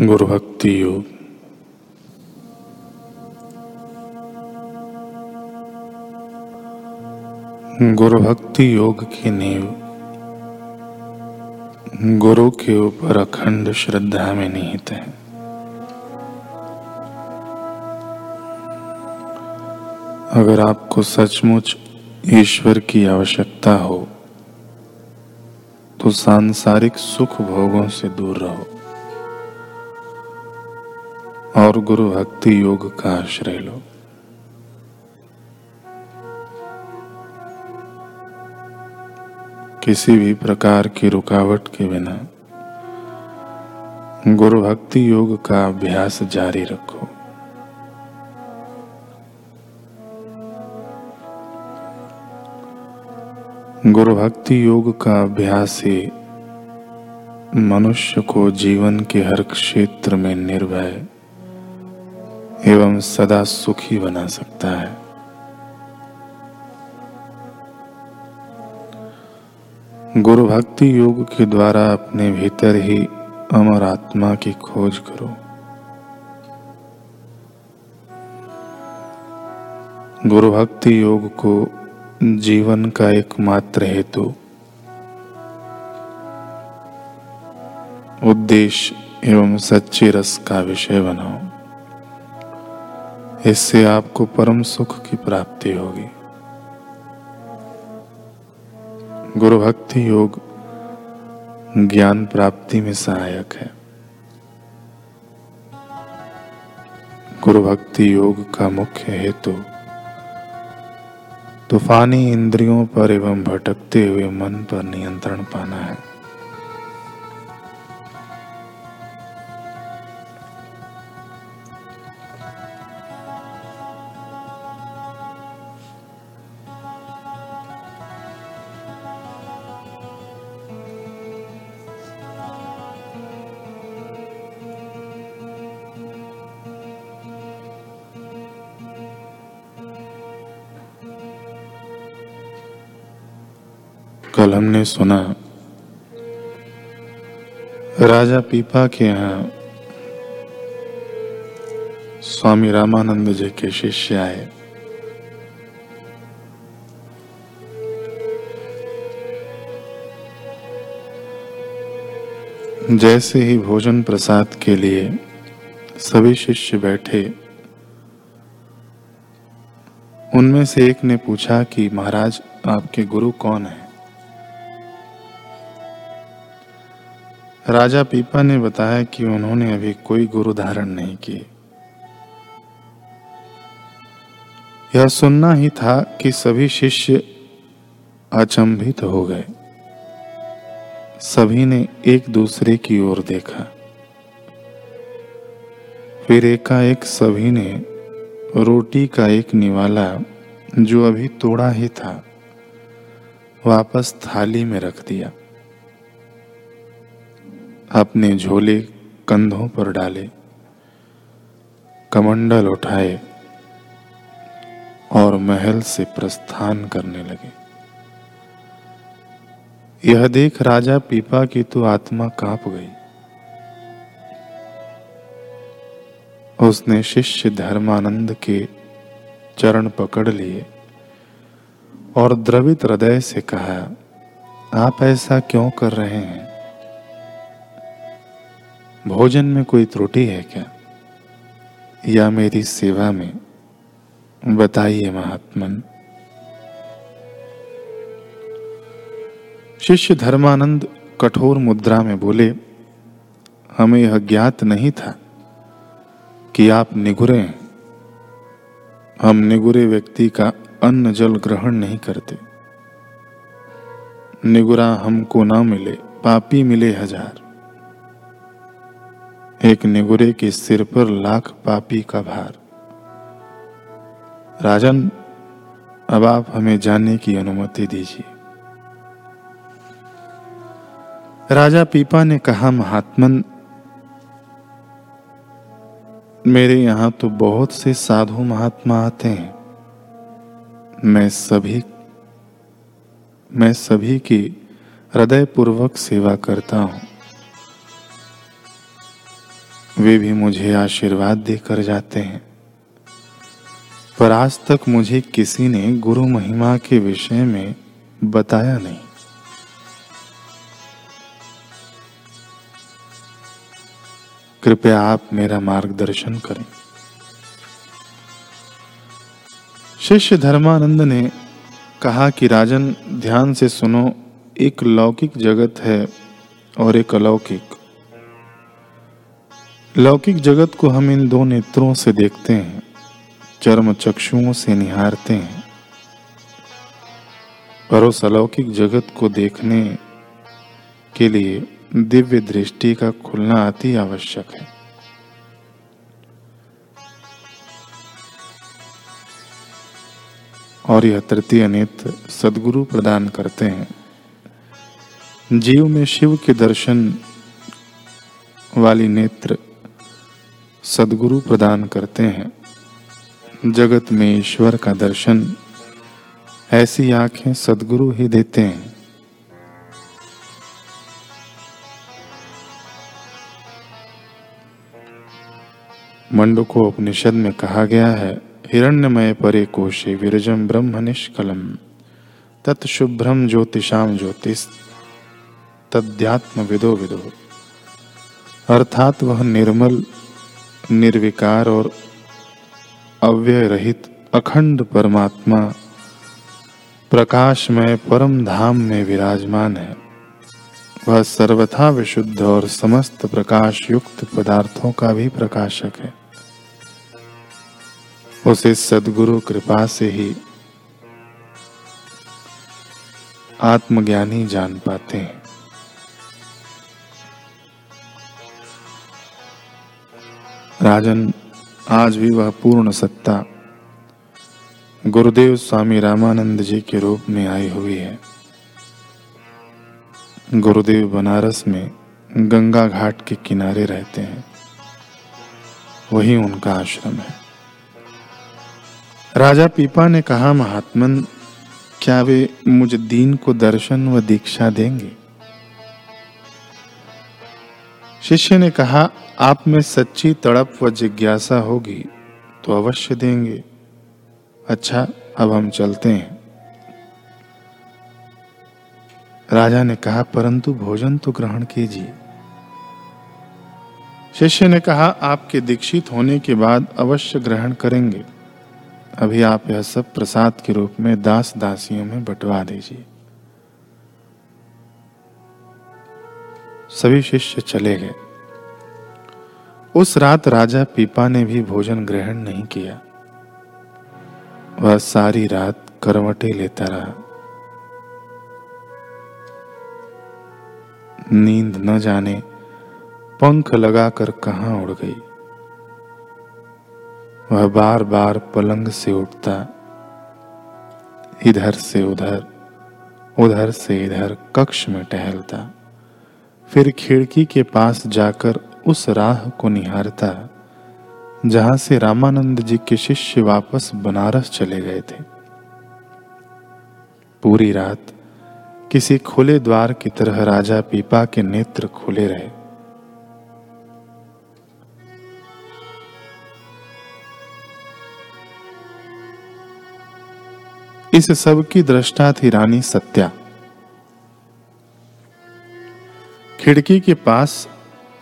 गुरु भक्ति योग गुरु भक्ति योग की नींव गुरु के ऊपर अखंड श्रद्धा में निहित है। अगर आपको सचमुच ईश्वर की आवश्यकता हो तो सांसारिक सुख भोगों से दूर रहो। और गुरु भक्ति योग का आश्रय लो। किसी भी प्रकार की रुकावट के बिना गुरु भक्ति योग का अभ्यास जारी रखो। गुरु भक्ति योग का अभ्यास ही मनुष्य को जीवन के हर क्षेत्र में निर्भय एवं सदा सुखी बना सकता है। गुरु भक्ति योग के द्वारा अपने भीतर ही अमर आत्मा की खोज करो। गुरु भक्ति योग को जीवन का एकमात्र हेतु, उद्देश्य एवं सच्चे रस का विषय बनाओ। इससे आपको परम सुख की प्राप्ति होगी। गुरु भक्ति योग ज्ञान प्राप्ति में सहायक है। गुरु भक्ति योग का मुख्य हेतु तूफानी इंद्रियों पर एवं भटकते हुए मन पर नियंत्रण पाना है। कल हमने सुना, राजा पीपा के यहाँ स्वामी रामानंद जी के शिष्य आए। जैसे ही भोजन प्रसाद के लिए सभी शिष्य बैठे, उनमें से एक ने पूछा कि महाराज, आपके गुरु कौन है? राजा पीपा ने बताया कि उन्होंने अभी कोई गुरु धारण नहीं किए। यह सुनना ही था कि सभी शिष्य अचंभित हो गए। सभी ने एक दूसरे की ओर देखा। फिर एकाएक सभी ने रोटी का एक निवाला जो अभी तोड़ा ही था, वापस थाली में रख दिया। अपने झोले कंधों पर डाले, कमंडल उठाए और महल से प्रस्थान करने लगे। यह देख राजा पीपा की तो आत्मा काँप गई। उसने शिष्य धर्मानंद के चरण पकड़ लिए और द्रवित हृदय से कहा, आप ऐसा क्यों कर रहे हैं? भोजन में कोई त्रुटि है क्या? या मेरी सेवा में? बताइए महात्मन। शिष्य धर्मानंद कठोर मुद्रा में बोले, हमें यह ज्ञात नहीं था कि आप निगुरे हैं। हम निगुरे व्यक्ति का अन्न जल ग्रहण नहीं करते। निगुरा हमको ना मिले, पापी मिले हज़ार। एक निगुरे के सिर पर लाख पापी का भार। राजन, अब आप हमें जानने की अनुमति दीजिए। राजा पीपा ने कहा, महात्मन, मेरे यहाँ तो बहुत से साधु महात्मा आते हैं। मैं सभी मैं सभी की हृदय पूर्वक सेवा करता हूँ। वे भी मुझे आशीर्वाद देकर जाते हैं। पर आज तक मुझे किसी ने गुरु महिमा के विषय में बताया नहीं। कृपया आप मेरा मार्गदर्शन करें। शिष्य धर्मानंद ने कहा कि, राजन, ध्यान से सुनो, एक लौकिक जगत है और एक अलौकिक। लौकिक जगत को हम इन दो नेत्रों से देखते हैं, चर्म चक्षुओं से निहारते हैं। पर उस अलौकिक जगत को देखने के लिए दिव्य दृष्टि का खुलना अति आवश्यक है। और यह तृतीय नेत्र सदगुरु प्रदान करते हैं। जीव में शिव के दर्शन वाली नेत्र सदगुरु प्रदान करते हैं। जगत में ईश्वर का दर्शन। ऐसी आँखें सदगुरु ही देते हैं। मंडको उपनिषद में कहा गया है, हिरण्यमय परे कोशे विरजम ब्रह्म निष्कलम। तत्शुभ्रम ज्योतिषाम ज्योतिष तद्यात्म विदो विदो। अर्थात वह निर्मल निर्विकार और अव्यय रहित अखंड परमात्मा प्रकाशमय परम धाम में विराजमान है। वह सर्वथा विशुद्ध और समस्त प्रकाश युक्त पदार्थों का भी प्रकाशक है। उसे सदगुरु कृपा से ही आत्मज्ञानी जान पाते हैं। राजन, आज भी वह पूर्ण सत्ता गुरुदेव स्वामी रामानंद जी के रूप में आई हुई है। गुरुदेव बनारस में गंगा घाट के किनारे रहते हैं। वही उनका आश्रम है। राजा पीपा ने कहा, महात्मन, क्या वे मुझ दीन को दर्शन व दीक्षा देंगे? शिष्य ने कहा, आप में सच्ची तड़प व जिज्ञासा होगी तो अवश्य देंगे। अच्छा अब हम चलते हैं। राजा ने कहा, परंतु भोजन तो ग्रहण कीजिए। शिष्य ने कहा, आपके दीक्षित होने के बाद अवश्य ग्रहण करेंगे। अभी आप यह सब प्रसाद के रूप में दास दासियों में बंटवा दीजिए। सभी शिष्य चले गए। उस रात राजा पीपा ने भी भोजन ग्रहण नहीं किया। वह सारी रात करवटे लेता रहा। नींद न जाने पंख लगाकर कहा उड़ गई। वह बार बार पलंग से उठता, इधर से उधर उधर से इधर कक्ष में टहलता। फिर खिड़की के पास जाकर उस राह को निहारता, जहाँ से रामानंद जी के शिष्य वापस बनारस चले गए थे। पूरी रात किसी खुले द्वार की तरह राजा पीपा के नेत्र खुले रहे। इस सब की दृष्टा थी रानी सत्या। खिड़की के पास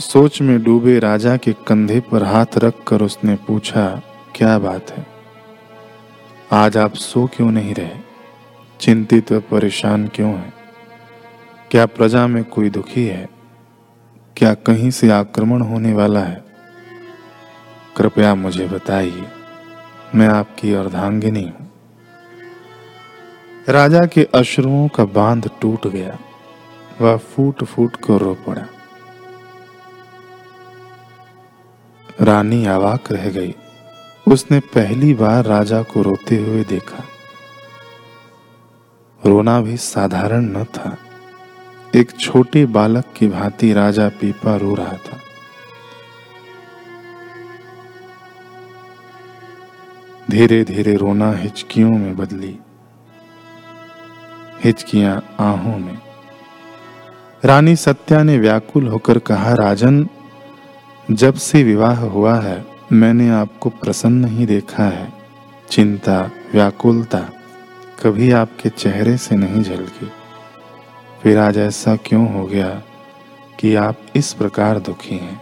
सोच में डूबे राजा के कंधे पर हाथ रखकर उसने पूछा, क्या बात है? आज आप सो क्यों नहीं रहे? चिंतित व परेशान क्यों है? क्या प्रजा में कोई दुखी है? क्या कहीं से आक्रमण होने वाला है? कृपया मुझे बताइए, मैं आपकी अर्धांगिनी हूँ. राजा के अश्रुओं का बाँध टूट गया। वह फूट फूट कर रो पड़ा। रानी अवाक रह गई। उसने पहली बार राजा को रोते हुए देखा। रोना भी साधारण न था। एक छोटे बालक की भांति राजा पीपा रो रहा था। धीरे धीरे रोना हिचकियों में बदली। हिचकियाँ आहों में। रानी सत्या ने व्याकुल होकर कहा, राजन, जब से विवाह हुआ है, मैंने आपको प्रसन्न नहीं देखा है। चिंता, व्याकुलता कभी आपके चेहरे से नहीं झलकी। फिर आज ऐसा क्यों हो गया कि आप इस प्रकार दुखी हैं?